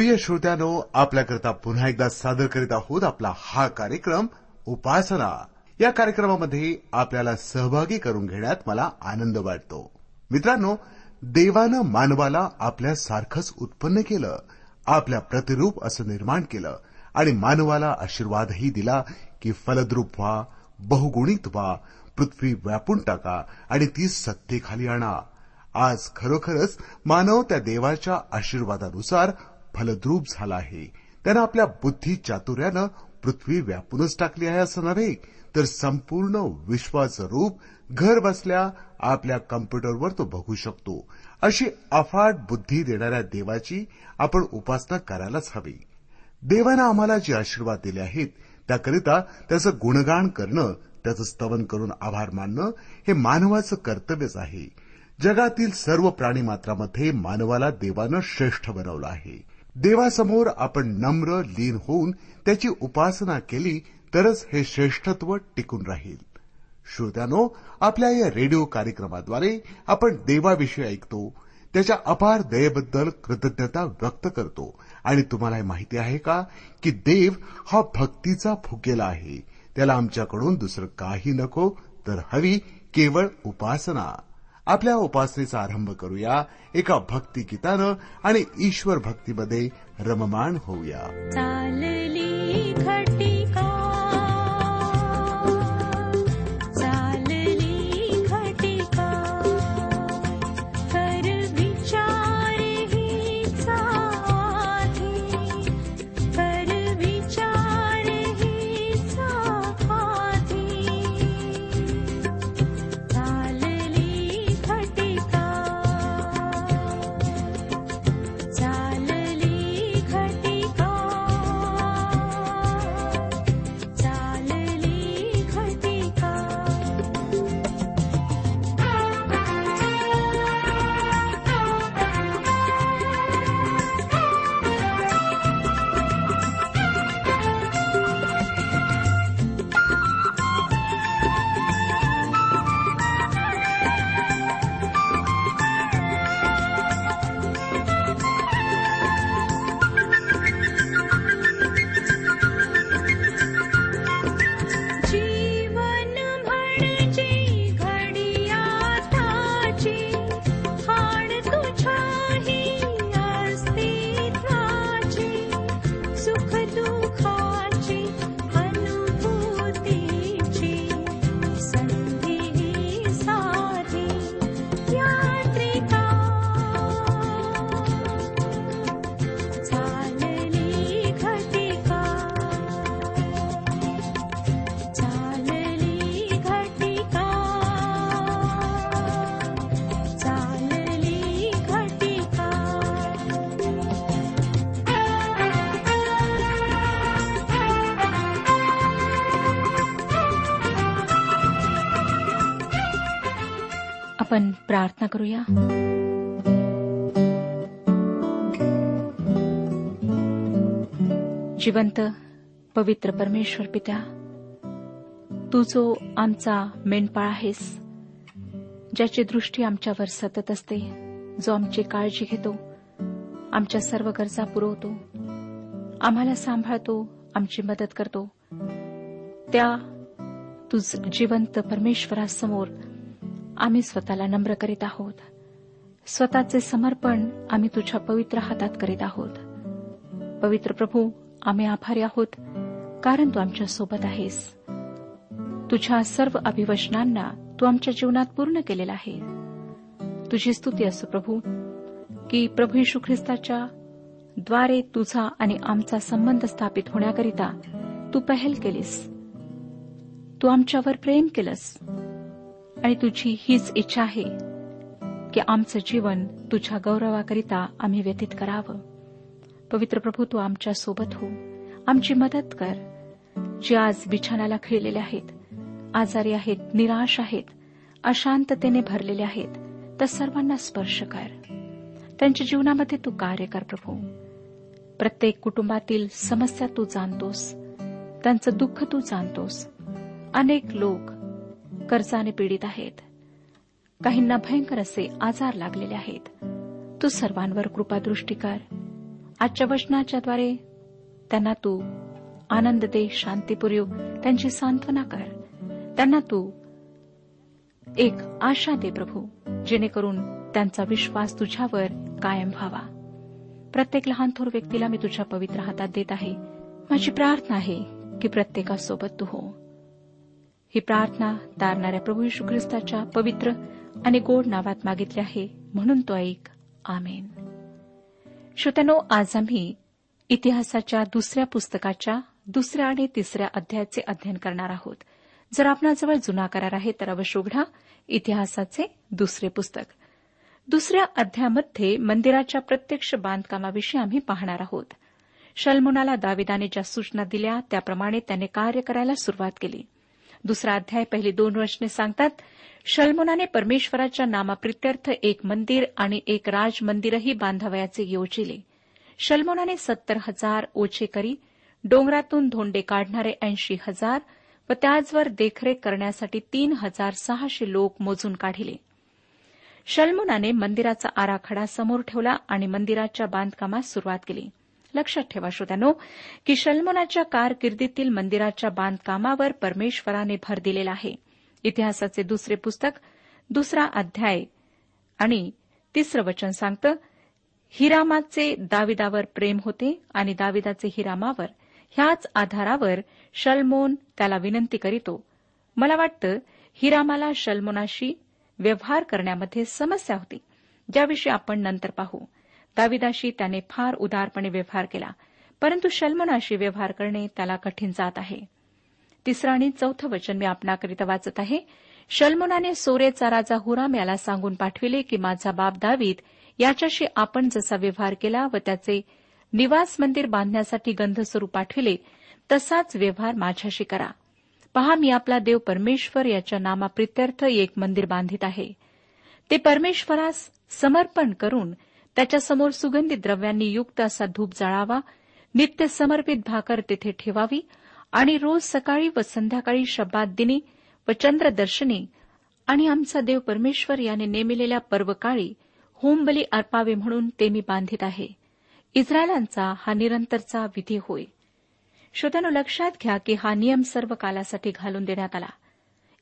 प्रिय श्रोत्यानो आपल्याकरता पुन्हा एकदा सादर करीत आहोत आपला हा कार्यक्रम उपासना. या कार्यक्रमामध्ये आपल्याला सहभागी करून घेण्यात मला आनंद वाटतो. मित्रांनो देवानं मानवाला आपल्या सारखंच उत्पन्न केलं आपल्या प्रतिरूप असं निर्माण केलं आणि मानवाला आशीर्वादही दिला की फलद्रूप व्हा बहुगुणित व्हा पृथ्वी व्यापून टाका आणि ती सत्तेखाली आणा. आज खरोखरच मानव त्या देवाच्या आशीर्वादानुसार फलद्रूप झाला आहे. त्यानं आपल्या बुद्धी चातुर्यानं पृथ्वी व्यापूनच टाकली आहे असं नव्हे तर संपूर्ण विश्वाचं रूप घर बसल्या आपल्या कम्प्युटरवर तो बघू शकतो. अशी अफाट बुद्धी देणाऱ्या देवाची आपण उपासना करायलाच हवी. देवानं आम्हाला जे आशीर्वाद दिले आहेत त्याकरिता त्याचं गुणगान करणं त्याचं स्तवन करून आभार मानणं हे मानवाचं कर्तव्यच आहे. जगातील सर्व प्राणीमात्रामध्ये मानवाला देवानं श्रेष्ठ बनवलं आहे. देवासमोर आपण नम्र लीन होऊन त्याची उपासना केली तरच हे श्रेष्ठत्व टिकून राहील. श्रोत्यानो आपल्या या रेडिओ कार्यक्रमाद्वारे आपण देवाविषयी ऐकतो त्याच्या अपार दयेबद्दल कृतज्ञता व्यक्त करतो. आणि तुम्हाला माहिती आहे का? की देव हा भक्तीचा फुकेला आहे. त्याला आमच्याकडून दुसरं काही नको तर हवी केवळ उपासना. आपल्या उपासनेचा आरंभ करूया. एका भक्तिगीतानं आणि ईश्वर भक्तीमध्ये रममाण होऊया. प्रार्थना करूया. जिवंत पवित्र परमेश्वर पित्या तू जो आमचा मेंढपाळ आहेस ज्याची दृष्टी आमच्यावर सतत असते जो आमची काळजी घेतो आमच्या सर्व गरजा पुरवतो आम्हाला सांभाळतो आमची मदत करतो त्या तुझ जिवंत परमेश्वरासमोर आम्ही स्वतःला नम्र करीत आहोत. स्वतःचे समर्पण आम्ही तुझ्या पवित्र हातात करीत आहोत. पवित्र प्रभू आम्ही आभारी आहोत कारण तू आमच्यासोबत आहेस. तुझ्या सर्व अभिवचनांना तू आमच्या जीवनात पूर्ण केलेला आहे. तुझी स्तुती असो प्रभू की प्रभू यशू ख्रिस्ताच्या द्वारे तुझा आणि आमचा संबंध स्थापित होण्याकरिता तू पहल केलीस. तू आमच्यावर प्रेम केलंस. आणि तुझी हीच इच्छा आहे की आमचं जीवन तुझ्या गौरवाकरिता आम्ही व्यतीत करावं. पवित्र प्रभू तू आमच्यासोबत हो. आमची मदत कर. जे आज बिछाण्याला खिळलेले आहेत आजारी आहेत निराश आहेत अशांततेने भरलेले आहेत तर सर्वांना स्पर्श कर. त्यांच्या जीवनामध्ये तू कार्य कर प्रभू. प्रत्येक कुटुंबातील समस्या तू जाणतोस. त्यांचं दुःख तू जाणतोस. अनेक लोक कर्जाने पीडित आहेत. काहींना भयंकर असे आजार लागलेले आहेत. तू सर्वांवर कृपादृष्टी कर. आजच्या वचनाच्याद्वारे त्यांना तू आनंद दे शांती त्यांची सांत्वना कर. त्यांना तू एक आशा दे प्रभू जेणेकरून त्यांचा विश्वास तुझ्यावर कायम व्हावा. प्रत्येक लहान थोर व्यक्तीला मी तुझ्या पवित्र हातात देत आहे. माझी प्रार्थना आहे की प्रत्येकासोबत तू हो. ही प्रार्थना तारणाऱ्या प्रभू यशू ख्रिस्ताच्या पवित्र आणि गोड नावात मागितली आहे म्हणून तो ऐक. आमेन. श्रोत्यानो आज आम्ही इतिहासाच्या दुसऱ्या पुस्तकाच्या दुसऱ्या आणि तिसऱ्या अध्यायाचे अध्ययन करणार आहोत. जर आपणाजवळ जुना करार आहे तर अवश्य उघडा इतिहासाचे दुसरे पुस्तक. दुसऱ्या अध्यायामध्ये मंदिराच्या प्रत्यक्ष बांधकामाविषयी आम्ही पाहणार आहोत. शल्मुनाला दाविदाने ज्या सूचना दिल्या त्याप्रमाणे त्याने कार्य करायला सुरुवात केली. दुसरा अध्याय पहिली दोन वचने सांगतात शल्मुनाने परमेश्वराच्या नामाप्रित्यर्थ एक मंदिर आणि एक राज मंदिरही बांधावयाचे योजिले. शल्मुनाने सत्तर हजार ओछेकरी डोंगरातून धोंडे काढणारे ऐंशी हजार व त्याचवर देखरेख करण्यासाठी तीन हजार सहाशे लोक मोजून काढिले. शल्मुनाने मंदिराचा आराखडा समोर ठेवला आणि मंदिराच्या बांधकामास सुरुवात केली. लक्षात ठेवा श्रोत्यानो. की शल्मोनाच्या कारकिर्दीतील मंदिराच्या बांधकामावर परमेश्वराने भर दिलेला आहे. इतिहासाचे दुसरे पुस्तक दुसरा अध्याय आणि तिसरं वचन सांगतं हिरामाचे दाविदावर प्रेम होते आणि दाविदाचे हिरामावर ह्याच आधारावर शल्मोन त्याला विनंती करीतो. मला वाटतं हिरामाला शल्मोनाशी व्यवहार करण्यामध्ये समस्या होती. ज्याविषयी आपण नंतर पाहू. दाविदाशी त्याने फार उदारपणे व्यवहार केला परंतु शल्मनाशी व्यवहार करणे त्याला कठीण जात आहे. तिसरं आणि चौथं वचन मी आपणाकरिता वाचत आहे. शल्मोनाने सोरेचा राजा हुराम याला सांगून पाठविले की माझा बाप दावीद याच्याशी आपण जसा व्यवहार केला व त्याचे निवास मंदिर बांधण्यासाठी गंधस्वरूप पाठविले तसाच व्यवहार माझ्याशी करा. पहा मी आपला देव परमेश्वर याच्या नामाप्रित्यर्थ एक मंदिर बांधित आहे. ते परमेश्वरास समर्पण करून त्याच्यासमोर सुगंधी द्रव्यांनी युक्त असा धूप जाळावा नित्य समर्पित भाकर तेथे ठेवावी आणि रोज सकाळी व संध्याकाळी शब्दात दिनी व चंद्रदर्शनी आणि आमचा देव परमेश्वर याने नेमिलेल्या पर्वकाळी होमबली अर्पावे म्हणून ते मी बांधित आहे. इस्रायलांचा हा निरंतरचा विधी होय. श्रोत्यानो लक्षात घ्या की हा नियम सर्व कालासाठी घालून देण्यात आला.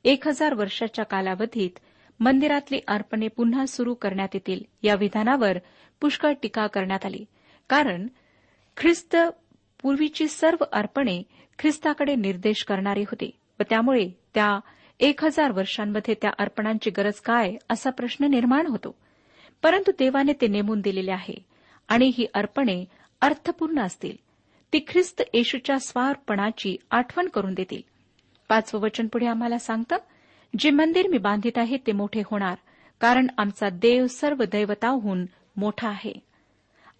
एक हजार वर्षाच्या कालावधीत मंदिरातली अर्पणे पुन्हा सुरू करण्यात येतील. या विधानावर पुष्कळ टीका करण्यात आली. कारण ख्रिस्त पूर्वीची सर्व अर्पणे ख्रिस्ताकडे निर्देश करणारी होती. व त्यामुळे त्या एक हजार वर्षांमध्ये त्या अर्पणांची गरज काय असा प्रश्न निर्माण होतो. परंतु देवाने ते नेमून दिलेले आहे. आणि ही अर्पणे अर्थपूर्ण असतील. ती ख्रिस्त येशूच्या स्वार्पणाची आठवण करून देतील. पाचवं वचन पुढे आम्हाला सांगतं? जे मंदिर मी बांधित आहे ते मोठे होणार कारण आमचा देव सर्व दैवताहून मोठा आहे.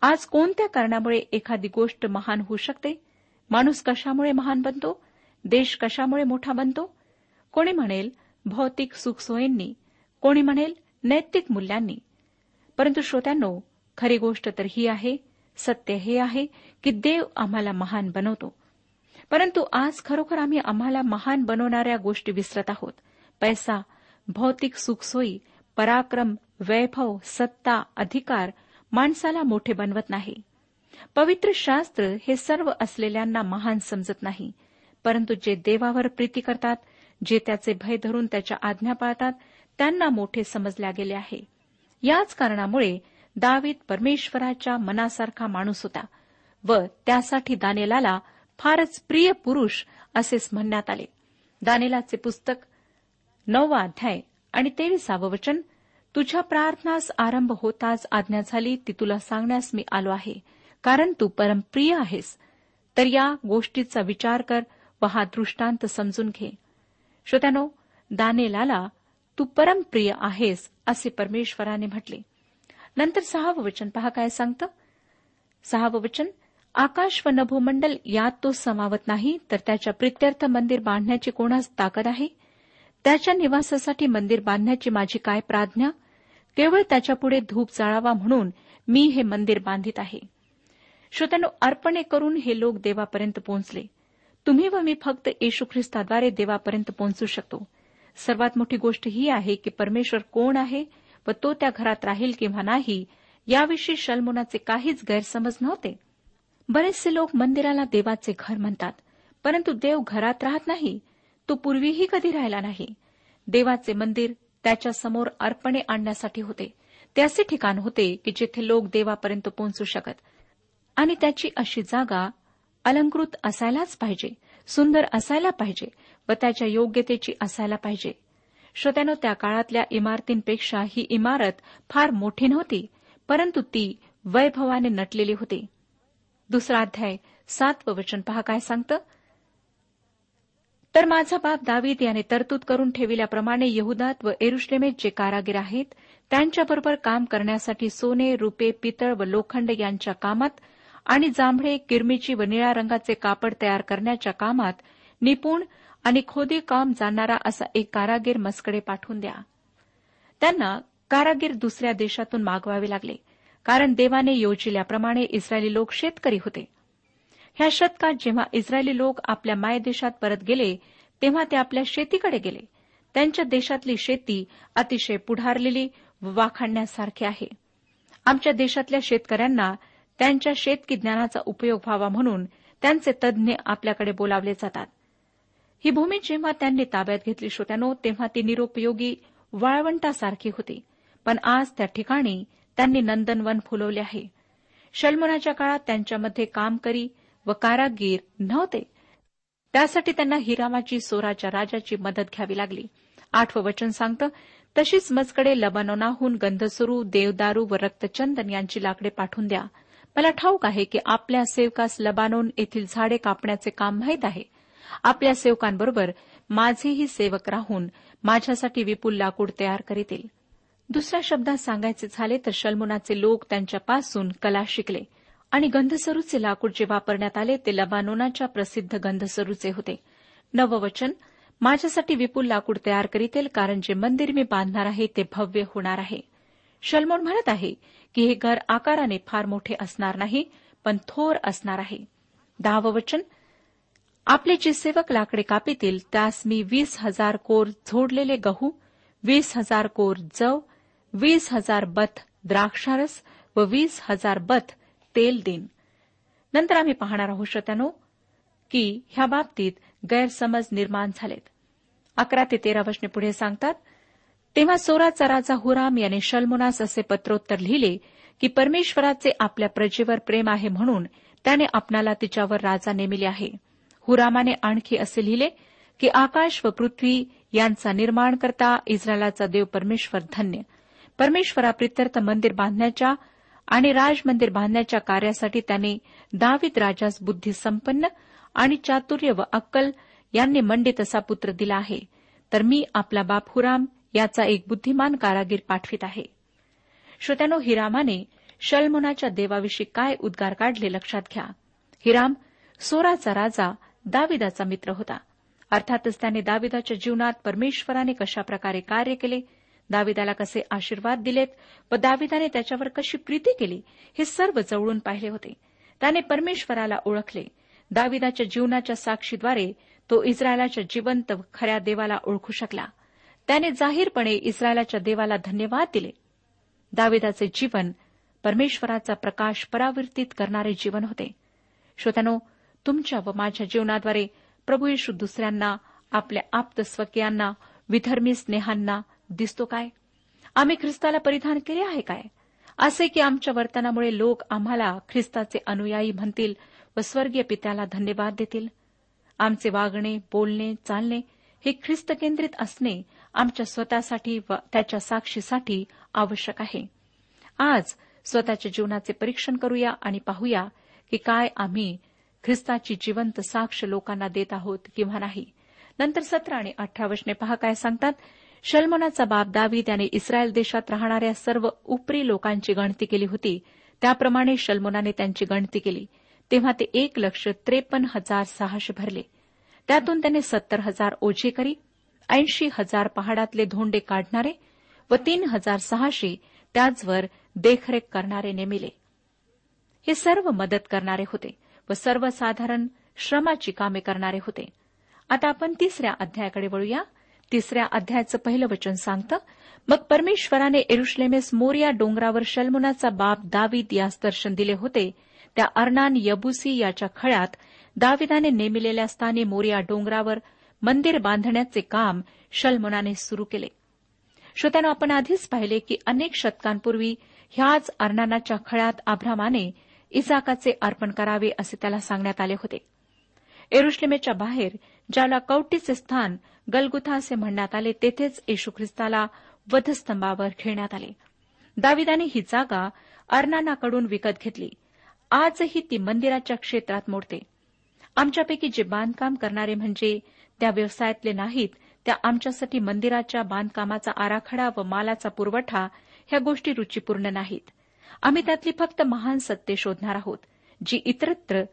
आज कोणत्या कारणामुळे एखादी गोष्ट महान होऊ शकते? माणूस कशामुळे महान बनतो? देश कशामुळे मोठा बनतो? कोणी म्हणेल भौतिक सुखसोयींनी कोणी म्हणेल नैतिक मूल्यांनी. परंतु श्रोत्यांनो खरी गोष्ट तर ही आहे सत्य हे आहे की देव आम्हाला महान बनवतो. परंतु आज खरोखर आम्ही आम्हाला महान बनवणाऱ्या गोष्टी विसरत आहोत. पैसा भौतिक सुखसोयी पराक्रम वैभव सत्ता अधिकार माणसाला मोठे बनवत नाही. पवित्र शास्त्र हे सर्व असलेल्यांना महान समजत नाही परंतु जे देवावर प्रीती करतात जे त्याचे भय धरून त्याच्या आज्ञा पाळतात त्यांना मोठे समजल्या गेले आहे. याच कारणामुळे दावीद परमेश्वराच्या मनासारखा माणूस होता व त्यासाठी दानेलाला फारच प्रिय पुरुष असेच म्हणण्यात आले. दानेलाचे पुस्तक नववा अध्याय. आणि तेविसावं वचन तुझ्या प्रार्थनास आरंभ होताच आज्ञा झाली ती तुला सांगण्यास मी आलो आहे. कारण तू परमप्रिय आहेस. तर या गोष्टीचा विचार कर व हा दृष्टांत समजून घे. श्रोत्यानो दानेलाला तू परमप्रिय आहेस असे परमेश्वराने म्हटले. नंतर सहावं वचन पहा काय सांगतं. सहावं वचन आकाश व नभोमंडल यात तो समावत नाही तर त्याच्या प्रित्यर्थ मंदिर बांधण्याची कोणास ताकद आहे? त्याच्या निवासासाठी मंदिर बांधण्याची माझी काय प्राज्ञा? केवळ त्याच्यापुढे धूप जाळावा म्हणून मी हे मंदिर बांधित आहे. श्रोत्यानो अर्पणे करून हे लोक देवापर्यंत पोहोचले. तुम्ही व मी फक्त येशू ख्रिस्ताद्वारे देवापर्यंत पोहोचू शकतो. सर्वात मोठी गोष्ट ही आहे की परमेश्वर कोण आहे व तो त्या घरात राहील किंवा नाही याविषयी शलमुनाचे काहीच गैरसमज नव्हते. बरेचसे लोक मंदिराला देवाचे घर म्हणतात परंतु देव घरात राहत नाही. तो पूर्वीही कधी राहिला नाही. देवाचे मंदिर त्याच्यासमोर अर्पणे आणण्यासाठी होते. ते असे ठिकाण होते की जिथे लोक देवापर्यंत पोहोचू शकत. आणि त्याची अशी जागा अलंकृत असायलाच पाहिजे सुंदर असायला पाहिजे व त्याच्या योग्यतेची असायला पाहिजे. श्रोत्यानो त्या काळातल्या इमारतींपेक्षा ही इमारत फार मोठी नव्हती परंतु ती वैभवाने नटलेली होती. दुसरा अध्याय सातवं वचन पहा काय सांगतं? तर माझा बाप दावीद याने तरतूद करून ठेविल्याप्रमाणे यहुदात व एरुश्लेमेत जे कारागीर आहेत त्यांच्याबरोबर काम करण्यासाठी सोने रुपे पितळ व लोखंड यांच्या कामात आणि जांभळे किरमिची व निळ्या रंगाचे कापड तयार करण्याच्या कामात निपुण आणि खोदी काम जाणणारा असा एक कारागीर मस्कडे पाठवून द्या. त्यांना कारागीर दुसऱ्या देशातून मागवावे लागले कारण देवाने योजिल्याप्रमाणे इस्रायली लोक शेतकरी होते. ह्या शतकात जेव्हा इस्रायली लोक आपल्या मायदेशात परत गेले तेव्हा ते आपल्या शेतीकडे गेले. त्यांच्या देशातली शेती अतिशय पुढारलेली व वाखाणण्यासारखी आहे. आमच्या देशातल्या शेतकऱ्यांना त्यांच्या शेतकी ज्ञानाचा उपयोग व्हावा म्हणून त्यांचे तज्ज्ञ आपल्याकडे बोलावले जातात. ही भूमी जेव्हा त्यांनी ताब्यात घेतली श्रोत्यानो तेव्हा ती निरुपयोगी वाळवंटासारखी होती. पण आज त्या ठिकाणी त्यांनी नंदनवन फुलवले आहे. शल्मनाच्या काळात त्यांच्यामध्ये काम करी व कारागीर नव्हते. त्यासाठी त्यांना हिरामाची सोराच्या राजाची मदत घ्यावी लागली. आठवं वचन सांगतं तशीच मजकडे लबानोनाहून गंधसुरू देवदारू व रक्तचंदन यांची लाकडे पाठवून द्या. मला ठाऊक आहे की आपल्या सेवकास लबानोन येथील झाडे कापण्याचे काम माहीत आहे. आपल्या सेवकांबरोबर माझेही सेवक राहून माझ्यासाठी विपुल लाकूड तयार करीतील. दुसऱ्या शब्दात सांगायचे झाले तर शल्मुनाचे लोक त्यांच्यापासून कला शिकले. आणि गंधसरूचे लाकूड जे वापरण्यात आले ते लबानोनाच्या प्रसिद्ध गंधसरूचे होते. नववचन माझ्यासाठी विपुल लाकूड तयार करीतील कारण जे मंदिर मी बांधणार आहे ते भव्य होणार आहे. शलमोन म्हणत आहे की हे घर आकाराने फार मोठे असणार नाही पण थोर असणार आहे. दहावं वचन आपले जे सेवक लाकडे कापितील त्यास मी वीस हजार कोर झोडलेले गहू वीस हजार कोर जव वीस हजार बथ द्राक्षारस व वीस हजार बथ तेल देईन नंतर आम्ही पाहणार आहोत श्रोत्यानो की ह्या बाबतीत गैरसमज निर्माण झालेत. अकरा ते तेरा वचने पुढे सांगतात तेव्हा सोराचा राजा हुराम याने शल्मुनास असे पत्रोत्तर लिहिले की परमेश्वराचे आपल्या प्रजेवर प्रेम आहे म्हणून त्याने आपणाला तिच्यावर राजा नेमिले आहे. हुरामाने आणखी असे लिहिले की आकाश व पृथ्वी यांचा निर्माण करता इस्रायलाचा देव परमेश्वर धन्य. परमेश्वरा प्रित्यर्थ मंदिर बांधण्याच्या आणि राजमंदिर बांधण्याच्या कार्यासाठी त्याने दावीद राजास बुद्धी संपन्न आणि चातुर्य व अक्कल यांनी मंडित तसा पुत्र दिला आहे. तर मी आपला बाप हुराम याचा एक बुद्धिमान कारागीर पाठवित आहे. श्रोत्यानो हिरामाने शलमोनाच्या देवाविषयी काय उद्गार काढले लक्षात घ्या. हिराम सोराचा राजा दाविदाचा मित्र होता. अर्थातच त्याने दाविदाच्या जीवनात परमेश्वराने कशाप्रकारे कार्य केले दाविदाला कसे आशीर्वाद दिलेत व दाविदाने त्याच्यावर कशी प्रीती केली हे सर्व जवळून पाहिले होते. त्याने परमेश्वराला ओळखले. दाविदाच्या जीवनाच्या साक्षीद्वारे तो इस्रायलाच्या जिवंत खऱ्या देवाला ओळखू शकला. त्याने जाहीरपणे इस्रायलाच्या देवाला धन्यवाद दिले. दाविदाचे जीवन परमेश्वराचा प्रकाश परावर्तित करणारे जीवन होते. श्रोत्यानो तुमच्या व माझ्या जीवनाद्वारे प्रभू येशू दुसऱ्यांना आपल्या आप्त स्वकीयांना विधर्मी स्नेहांना दिसतो काय? आम्ही ख्रिस्ताला परिधान केले आहे काय? असे की आमच्या वर्तनामुळे लोक आम्हाला ख्रिस्ताचे अनुयायी म्हणतील व स्वर्गीय पित्याला धन्यवाद देतील. आमचे वागणे बोलणे चालणे हे ख्रिस्त केंद्रित असणे आमच्या स्वतःसाठी व त्याच्या साक्षीसाठी आवश्यक आहे. आज स्वतःच्या जीवनाचे परीक्षण करूया आणि पाहूया की काय आम्ही ख्रिस्ताची जिवंत साक्ष लोकांना देत आहोत किंवा नाही. नंतर सतरा आणि अठरा वचने पहा काय सांगतात. शलमनाचा बाप दावी त्याने इस्रायल देशात राहणाऱ्या सर्व उपरी लोकांची गणती केली होती. त्याप्रमाणे शलमोनाने त्यांची गणती केली. तेव्हा ते एक लक्ष त्रेपन्न हजार सहाशे भरले. त्यातून त्याने सत्तर हजार ओझेकरी ऐंशी हजार पहाडातले धोंडे काढणारे व तीन हजार सहाशे त्याचवर देखरेख करणारे नेमिले. हे सर्व मदत करणारे होते व सर्वसाधारण श्रमाची कामे करणारे होते. आता आपण तिसऱ्या अध्यायाकडे वळूया. तिसऱ्या अध्यायाचं पहिलं वचन सांगतं मग परमेश्वराने एरुश्लेमेस मोरिया डोंगरावर शल्मुनाचा बाप दावीद यास दर्शन दिले होते. त्या अर्नान यबुसी याच्या खळ्यात दाविदाने नेमिलेल्या स्थानी मोरिया डोंगरावर मंदिर बांधण्याचे काम शलमोनाने सुरू केले. श्रोत्यानं आपण आधीच पाहिले की अनेक शतकांपूर्वी ह्याच अर्नानाच्या खळ्यात आभ्रामाने इजाकाचे अर्पण करावे असे त्याला सांगण्यात आले होते. एरुश्लेमेच्या बाहेर ज्याला कवटीचे स्थान गलगुथा असे म्हणण्यात आले तेथेच येशू ख्रिस्ताला वधस्तंभावर खेळण्यात आले. दाविदाने ही जागा अर्नानाकडून विकत घेतली. आजही ती मंदिराच्या क्षेत्रात मोडते. आमच्यापैकी जे बांधकाम करणारे म्हणजे त्या व्यवसायातले नाहीत त्या आमच्यासाठी मंदिराच्या बांधकामाचा आराखडा व मालाचा पुरवठा ह्या गोष्टी रुचीपूर्ण नाहीत. आम्ही त्यातली फक्त महान सत्य शोधणार आहोत जी इतरत्र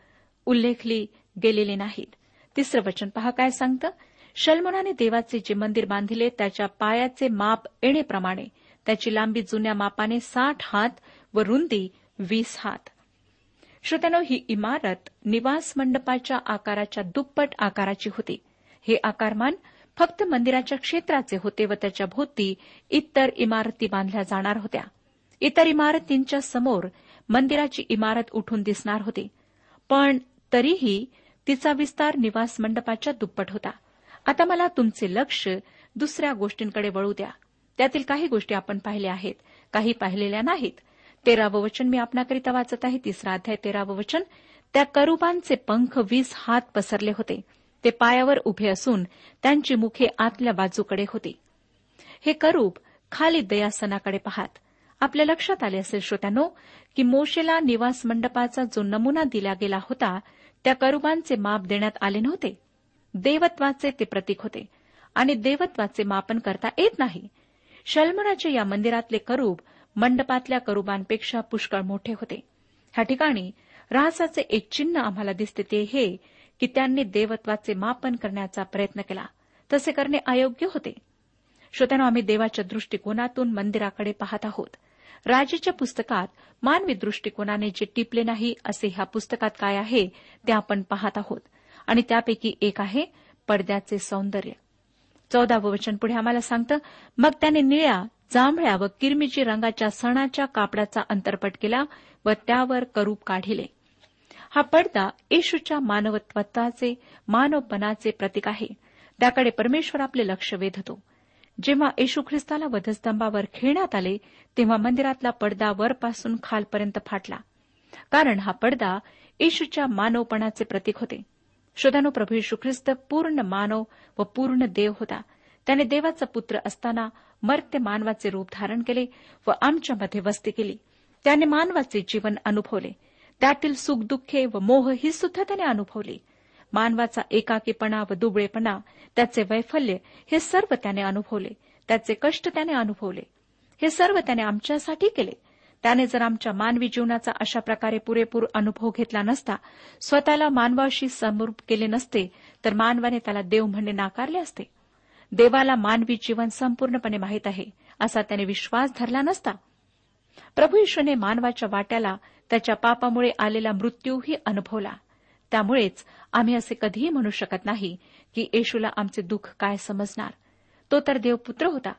उल्लेखली गेलेली नाहीत. तिसरं वचन पहा काय सांगतं? शल्मोनाने देवाचे जे मंदिर बांधिले त्याच्या पायाचे माप येणेप्रमाणे त्याची लांबी जुन्या मापाने साठ हात व रुंदी वीस हात. श्रोत्यानो ही इमारत निवास मंडपाच्या आकाराच्या दुप्पट आकाराची होती. हे आकारमान फक्त मंदिराच्या क्षेत्राचे होते व त्याच्या भोवती इतर इमारती बांधल्या जाणार होत्या. इतर इमारतींच्या समोर मंदिराची इमारत उठून दिसणार होती. पण तरीही तिचा विस्तार निवास मंडपाच्या दुप्पट होता. आता मला तुमचे लक्ष दुसऱ्या गोष्टींकडे वळू द्या. त्यातील काही गोष्टी आपण पाहिल्या आहेत काही पाहिलेल्या नाहीत. तेरावं वचन मी आपणाकरिता वाचत आहे तिसरा अध्याय तेरावं वचन. त्या करुबांचे पंख वीस हात पसरले होते. ते पायावर उभे असून त्यांची मुखे आतल्या बाजूकडे होती. हे करूप खाली दयासनाकडे पाहात. आपल्या लक्षात आले असेल श्रोत्यानो की मोशेला निवास मंडपाचा जो नमुना दिला गेला होता त्या करुबांचे माप देण्यात आले नव्हते. देवत्वाचे ते प्रतीक होते. आणि देवत्वाचे मापन करता येत नाही. शल्मनाच्या या मंदिरातले करूब मंडपातल्या करुबांपेक्षा पुष्कळ मोठे होते. ह्या ठिकाणी राहसाचे एक चिन्ह आम्हाला दिसते ते हे की त्यांनी देवत्वाचे मापन करण्याचा प्रयत्न केला. तसे करणे अयोग्य होते. श्रोत्यानो आम्ही देवाच्या दृष्टिकोनातून मंदिराकडे पाहत आहोत. राजेच्या पुस्तकात मानवी दृष्टिकोनाने जे टिपले नाही असे ह्या पुस्तकात काय आहे ते आपण पाहत आहोत. आणि त्यापैकी एक आहे पडद्याचे सौंदर्य. चौदावं वचन पुढे आम्हाला सांगतं मग त्याने निळ्या जांभळ्या व किरमिजी रंगाच्या सणाच्या कापडाचा अंतरपट केला व त्यावर करूप काढिले. हा पडदा येशूच्या मानवत्वाचे मानवपणाचे प्रतीक आहे. त्याकडे परमेश्वर आपले लक्ष वेधतो. जेव्हा येशू ख्रिस्ताला वधस्तंभावर खेळण्यात आले तेव्हा मंदिरातला पडदा वरपासून खालपर्यंत फाटला. कारण हा पडदा येशूच्या मानवपणाचे प्रतीक होते. शोधानो प्रभू येशू ख्रिस्त पूर्ण मानव व पूर्ण देव होता. त्याने देवाचा पुत्र असताना मर्त्य मानवाचे रूप धारण केले व आमच्यामध्ये वस्ती केली. त्याने मानवाचे जीवन अनुभवले. त्यातील सुखदुःखे व मोह ही सुद्धा त्याने अनुभवली. मानवाचा एकाकीपणा व दुबळेपणा त्याचे वैफल्य हे सर्व त्याने अनुभवले. त्याचे कष्ट त्याने अनुभवले. हे सर्व त्याने आमच्यासाठी केले. त्याने जर आमच्या मानवी जीवनाचा अशा प्रकारे पुरेपूर अनुभव घेतला नसता स्वतःला मानवाशी समरूप केले नसते तर मानवाने त्याला देव म्हणणे नाकारले असते. देवाला मानवी जीवन संपूर्णपणे माहीत आहे असा त्याने विश्वास धरला नसता. प्रभू यशूने मानवाच्या वाट्याला त्याच्या पापामुळे आलेला मृत्यूही अनुभवला. त्यामुळेच आम्ही असे कधीही म्हणू शकत नाही की येशूला आमचे दुःख काय समजणार. तो तर देवपुत्र होता.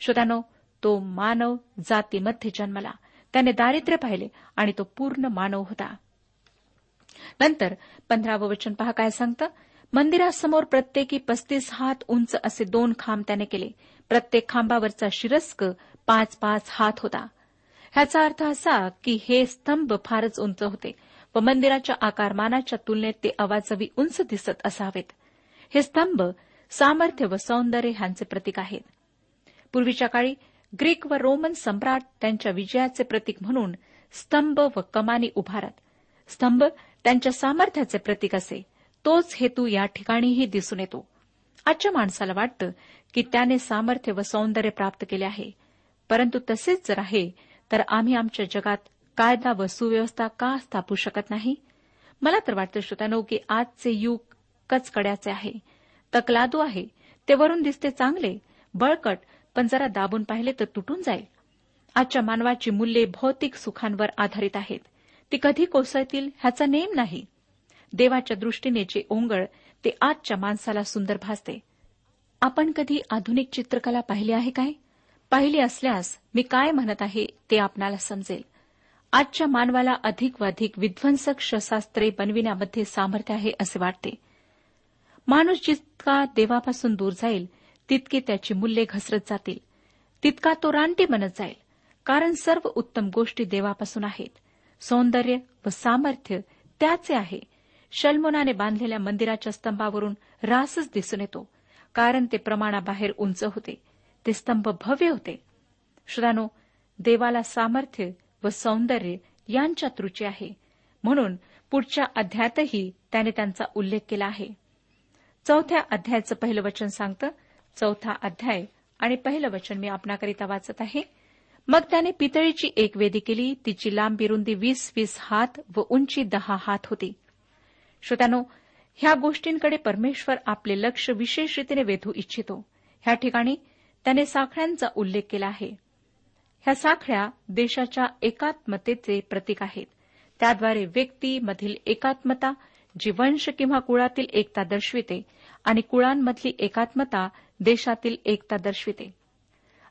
श्रोतानो तो मानव जातीमध्ये जन्मला. त्याने दारिद्र्य पाहिले आणि तो पूर्ण मानव होता. नंतर पंधरावं वचन पहा काय सांगतं? मंदिरासमोर प्रत्येकी पस्तीस हात उंच असे दोन खांब त्याने केले. प्रत्येक खांबावरचा शिरस्क पाच पाच हात होता. ह्याचा अर्थ असा की हे स्तंभ फारच उंच होते व मंदिराच्या आकारमानाच्या तुलनेत ते अवाजवी उंच दिसत असावेत. हे स्तंभ सामर्थ्य व सौंदर्य ह्यांचे प्रतीक आहेत. पूर्वीच्या काळी ग्रीक व रोमन सम्राट त्यांच्या विजयाचे प्रतीक म्हणून स्तंभ व कमानी उभारत. स्तंभ त्यांच्या सामर्थ्याचे प्रतीक असे. तोच हेतू या ठिकाणीही दिसून येतो. आजच्या माणसाला वाटतं की त्याने सामर्थ्य व सौंदर्य प्राप्त केले आहे. परंतु तसेच जर आहे तर आम्ही आमच्या जगात कायदा व सुव्यवस्था का स्थापू शकत नाही? मला तर वाटतं श्रोतानो की आजचे युग कचकड्याचे आहे. तकलादू आहे. ते वरून दिसते चांगले बळकट पण जरा दाबून पाहिले तर तुटून जाईल. आजच्या मानवाची मूल्ये भौतिक सुखांवर आधारित आहेत. ती कधी कोसळतील ह्याचा नेम नाही. देवाच्या दृष्टीने जे ओंगळ ते आजच्या माणसाला सुंदर भासते. आपण कधी आधुनिक चित्रकला पाहिली आहे काय? पाहिली असल्यास मी काय म्हणत आहे ते आपणाला समजेल. आजच्या मानवाला अधिक व अधिक विध्वंसक शस्त्रास्त्रे बनविण्यामध्ये सामर्थ्य आहे असे वाटते. माणूस जितका देवापासून दूर जाईल तितकी त्याची मूल्ये घसरत जातील. तितका तो रानटी बनत जाईल. कारण सर्व उत्तम गोष्टी देवापासून आहेत. सौंदर्य व सामर्थ्य त्याचे आहे. शल्मोनाने बांधलेल्या मंदिराच्या स्तंभावरून रासच दिसून येतो. कारण ते प्रमाणाबाहेर उंच होते. ते स्तंभ भव्य होते. श्रानो देवाला सामर्थ्य व सौंदर्य यांच्यात रुची आहे. म्हणून पुढच्या अध्यायातही त्याने त्यांचा उल्लेख केला आहे. चौथ्या अध्यायाचं पहिलं वचन सांगतं चौथा अध्याय आणि पहिलं वचन मी आपणाकरिता वाचत आहे. मग त्याने पितळीची एक वेदी केली तिची लांबी रुंदी वीस वीस हात व उंची दहा हात होती. श्रोत्यानो ह्या गोष्टींकडे परमेश्वर आपले लक्ष विशेष रीतीने वेधू इच्छितो. ह्या ठिकाणी त्याने साखळ्यांचा उल्लेख केला आहे. ह्या साखळ्या देशाच्या एकात्मतेचे प्रतीक आहेत. त्याद्वारे व्यक्तीमधील एकात्मता जी वंश किंवा कुळातील एकता दर्शविते आणि कुळांमधली एकात्मता देशातील एकता दर्शविते.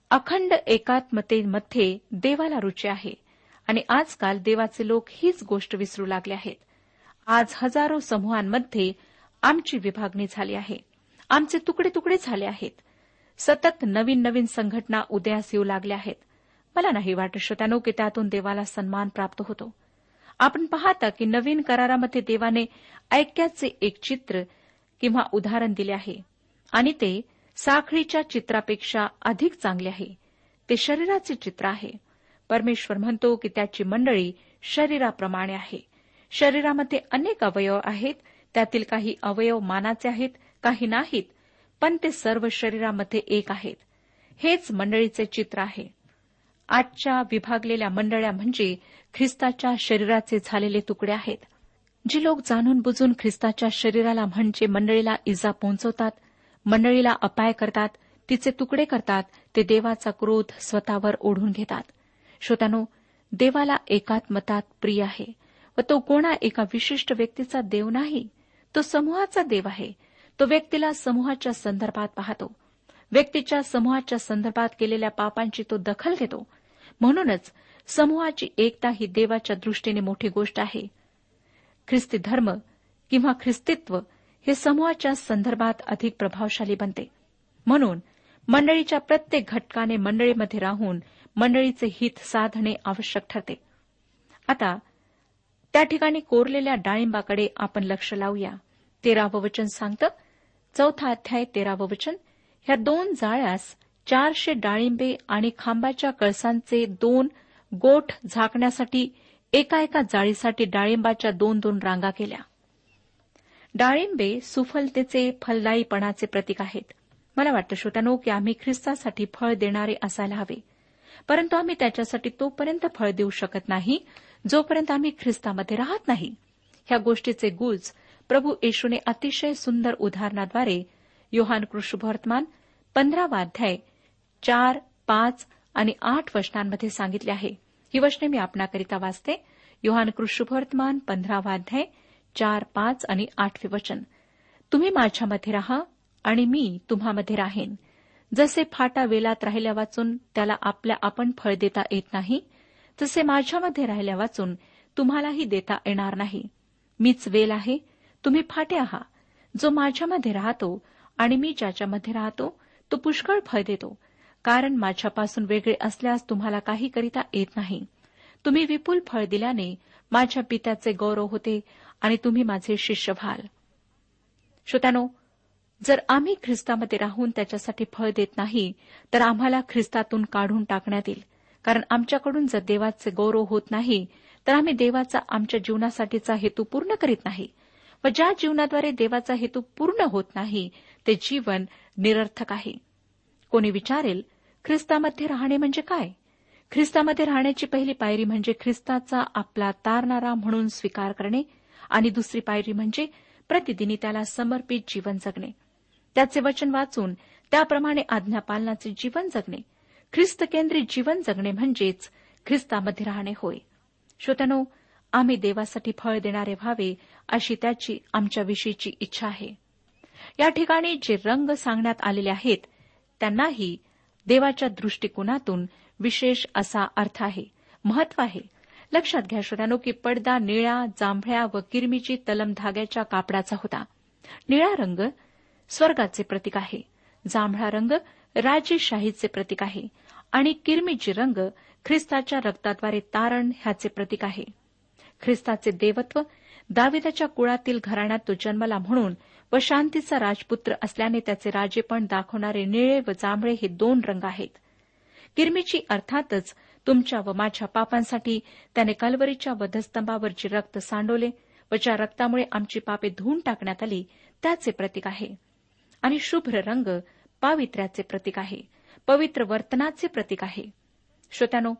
अखंड एकात्मतेमध्ये देवाला रुची आहे आणि आजकाल देवाचे लोक हीच गोष्ट विसरू लागले आहेत. आज हजारो समूहांमध्ये आमची विभागणी झाली आहे. आमचे तुकडे तुकडे झाले आहेत. सतत नवीन नवीन संघटना उदयास येऊ लागल्या आहेत. मला नाही वाटत श्रोत्यानो की त्यातून देवाला सन्मान प्राप्त होतो. आपण पाहता की नवीन करारामध्ये देवाने ऐक्याचे एक चित्र किंवा उदाहरण दिले आहे. आणि ते साखळीच्या चित्रापेक्षा अधिक चांगले आहे. ते शरीराचे चित्र आहे. परमेश्वर म्हणतो की त्याची मंडळी शरीराप्रमाणे आहे. शरीरामध्ये अनेक अवयव आहेत. त्यातील काही अवयव मानाचे आहेत काही नाहीत पण ते सर्व शरीरामध्ये एक आहेत. हेच मंडळीचे चित्र आहे. आजच्या विभागलेल्या मंडळ्या म्हणजे ख्रिस्ताच्या शरीराचे झालेले तुकडे आहेत. जी लोक जाणून बुजून ख्रिस्ताच्या शरीराला म्हणजे मंडळीला इजा पोहोचवतात मंडळीला अपाय करतात तिचे तुकडे करतात ते देवाचा क्रोध स्वतःवर ओढून घेतात. श्रोत्यानो देवाला एकात्मतात प्रिय आहे व तो कोणा एका विशिष्ट व्यक्तीचा देव नाही तो समूहाचा देव आहे. तो व्यक्तीला समूहाच्या संदर्भात पाहतो. व्यक्तीच्या समूहाच्या संदर्भात केलेल्या पापांची तो दखल घेतो. म्हणूनच समूहाची एकता ही देवाच्या दृष्टीने मोठी गोष्ट आहे. ख्रिस्ती धर्म किंवा ख्रिस्तित्व हे समूहाच्या संदर्भात अधिक प्रभावशाली बनते. म्हणून मंडळीच्या प्रत्येक घटकाने मंडळीमध्ये राहून मंडळीचे हित साधणे आवश्यक ठरते. आता त्या ठिकाणी कोरलेल्या डाळिंबाकडे आपण लक्ष लावूया. तेरावं वचन सांगतं चौथा अध्याय तेरावं वचन ह्या दोन जाळ्यास चारशे डाळिंबे आणि खांबाच्या कळसांचे दोन गोठ झाकण्यासाठी एका एका जाळीसाठी डाळिंबाच्या दोन दोन रांगा केल्या. डाळिंबे सुफलतेचे फलदायीपणाचे प्रतीक आहेत. मला वाटतं श्रोत्यानो की आम्ही ख्रिस्तासाठी फळ देणारे असायला हवे. परंतु आम्ही त्याच्यासाठी तोपर्यंत फळ देऊ शकत नाही जोपर्यंत आम्ही ख्रिस्तामध्ये राहत नाही. ह्या गोष्टीचे गुज प्रभू येशूने अतिशय सुंदर उदाहरणाद्वारे योहान कृष्णवर्तमान पंधरावा अध्याय चार पाच आणि आठ वचनांमध्ये सांगितले आहे. ही वचने मी आपणाकरिता वाचते. योहान कृष्णवर्तमान पंधरावा अध्याय चार पाच आणि आठवे वचन. तुम्ही माझ्यामध्ये राहा आणि मी तुम्हामध्ये राहीन. जसे फाटा वेलात राहिल्या वाचून त्याला आपल्या आपण फळ देता येत नाही. तसे माझ्यामध्ये राहिल्या वाचून तुम्हालाही देता येणार नाही. मीच वेल आहे तुम्ही फाटे आहात. जो माझ्यामध्ये राहतो आणि मी ज्याच्यामध्ये राहतो तो पुष्कळ फळ देतो. कारण माझ्यापासून वेगळे असल्यास तुम्हाला काही करिता येत नाही. तुम्ही विपुल फळ दिल्याने माझ्या पित्याचे गौरव होते आणि तुम्ही माझे शिष्य व्हाल श्रोत्यानो जर आम्ही ख्रिस्तामध्ये राहून त्याच्यासाठी फळ देत नाही तर आम्हाला ख्रिस्तातून काढून टाकण्यात येईल. कारण आमच्याकडून जर देवाचे गौरव होत नाही तर आम्ही देवाचा आमच्या जीवनासाठीचा हेतू पूर्ण करीत नाही. व ज्या जीवनाद्वारे देवाचा हेतू पूर्ण होत नाही ते जीवन निरर्थक आहे. कोणी विचारेल ख्रिस्तामध्ये राहणे म्हणजे काय? ख्रिस्तामध्ये राहण्याची पहिली पायरी म्हणजे ख्रिस्ताचा आपला तारणारा म्हणून स्वीकार करणे आणि दुसरी पायरी म्हणजे प्रतिदिनी त्याला समर्पित जीवन जगणे. त्याचे वचन वाचून त्याप्रमाणे आज्ञापालनाचे जीवन जगणे. ख्रिस्तकेंद्रित जीवन जगणे म्हणजेच ख्रिस्तामध्ये राहणे होय. श्रोतनो आम्ही देवासाठी फळ देणारे व्हावे अशी त्याची आमच्याविषयीची इच्छा आहे. या ठिकाणी जे रंग सांगण्यात आलेले आहेत त्यांनाही देवाच्या दृष्टिकोनातून विशेष असा अर्थ आहे महत्त्व आहे. लक्षात घ्या श्रोत्यानो की पडदा निळ्या जांभळ्या व किरमीची तलम धाग्याच्या कापडाचा होता. निळा रंग स्वर्गाचे प्रतीक आहे. जांभळा रंग राजेशाहीचे प्रतीक आहे. आणि किरमीची रंग ख्रिस्ताच्या रक्ताद्वारे तारण ह्याचे प्रतीक आहे. ख्रिस्ताचे देवत्व दाविदाच्या कुळातील घराण्यात तो जन्मला म्हणून व शांतीचा राजपुत्र असल्याने त्याचे राजेपण दाखवणारे निळे व जांभळे हे दोन रंग आहेत. किरमीची अर्थातच तुमच्या व माझ्या पापांसाठी त्याने कलवरीच्या वधस्तंभावर जे रक्त सांडवले व ज्या रक्तामुळे आमची पापे धुवून टाकण्यात आली त्याचे प्रतीक आहे. आणि शुभ्र रंग पावित्र्याचे प्रतीक आहे. पवित्र वर्तनाचे प्रतीक आहे. श्रोत्यानो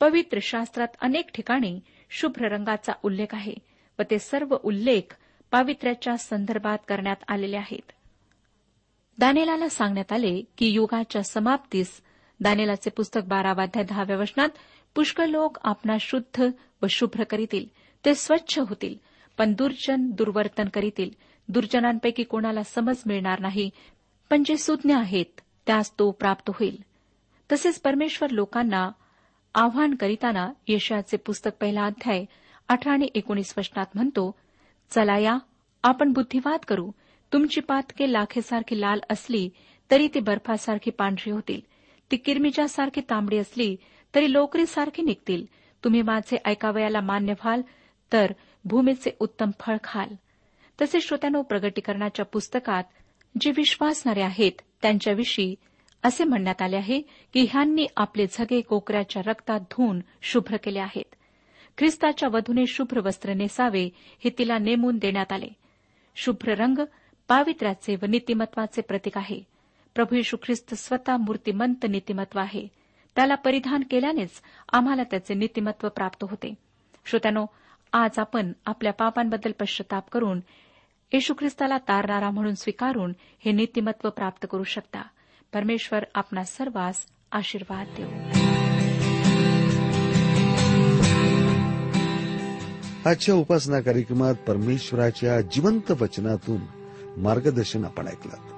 पवित्र शास्त्रात अनेक ठिकाणी शुभ्र रंगाचा उल्लेख आहे व ते सर्व उल्लेख पावित्र्याच्या संदर्भात करण्यात आलेले आहेत. दानेलाला सांगण्यात आले की युगाच्या समाप्तीस दानेलाचे पुस्तक बारावाध्याय दहाव्या वचनात पुष्कळ लोक आपणा शुद्ध व शुभ्र करीतील ते स्वच्छ होतील पण दुर्जन दुर्वर्तन करीतील. दुर्जनांपैकी कोणाला समज मिळणार नाही पण जे सुज्ञ आहेत त्यास तो प्राप्त होईल. तसेच परमेश्वर लोकांना आव्हान करीताना यशयाचे पुस्तक पहिला अध्याय अठरा आणि एकोणीस वचनात म्हणतो चला या आपण बुद्धिवाद करू. तुमची पातके लाखेसारखी लाल असली तरी ती बर्फासारखी पांढरी होतील. ती किरमिजासारखी तांबडी असली तरी लोकरीसारखी निघतील. तुम्ही माझे ऐकावयाला मान्य व्हाल तर भूमीचे उत्तम फळ खाल. तसे श्रोत्यानो प्रगटीकरणाच्या पुस्तकात जे विश्वासणारे आहेत त्यांच्याविषयी असे म्हणण्यात आले आहे की ह्यांनी आपले झगे कोकऱ्याच्या रक्तात धुवून शुभ्र केले आहेत. ख्रिस्ताच्या वधूने शुभ्र वस्त्र नेसावे हे तिला नेमून देण्यात आले. शुभ्र रंग पावित्र्याचे व नीतिमत्वाचे प्रतीक आहे. प्रभू येशू ख्रिस्त स्वतः मूर्तिमंत नीतिमत्व आहे. त्याला परिधान केल्यानेच आम्हाला त्याचे नीतिमत्व प्राप्त होते. श्रोत्यानो आज आपण आपल्या पापांबद्दल पश्चाताप करून येशू ख्रिस्ताला तारणारा म्हणून स्वीकारून हे नीतिमत्व प्राप्त करू शकता. परमेश्वर आपणा सर्वांस आशीर्वाद देऊ. आजच्या उपासना कार्यक्रमात परमेश्वराच्या जिवंत वचनातून मार्गदर्शन आपण ऐकलं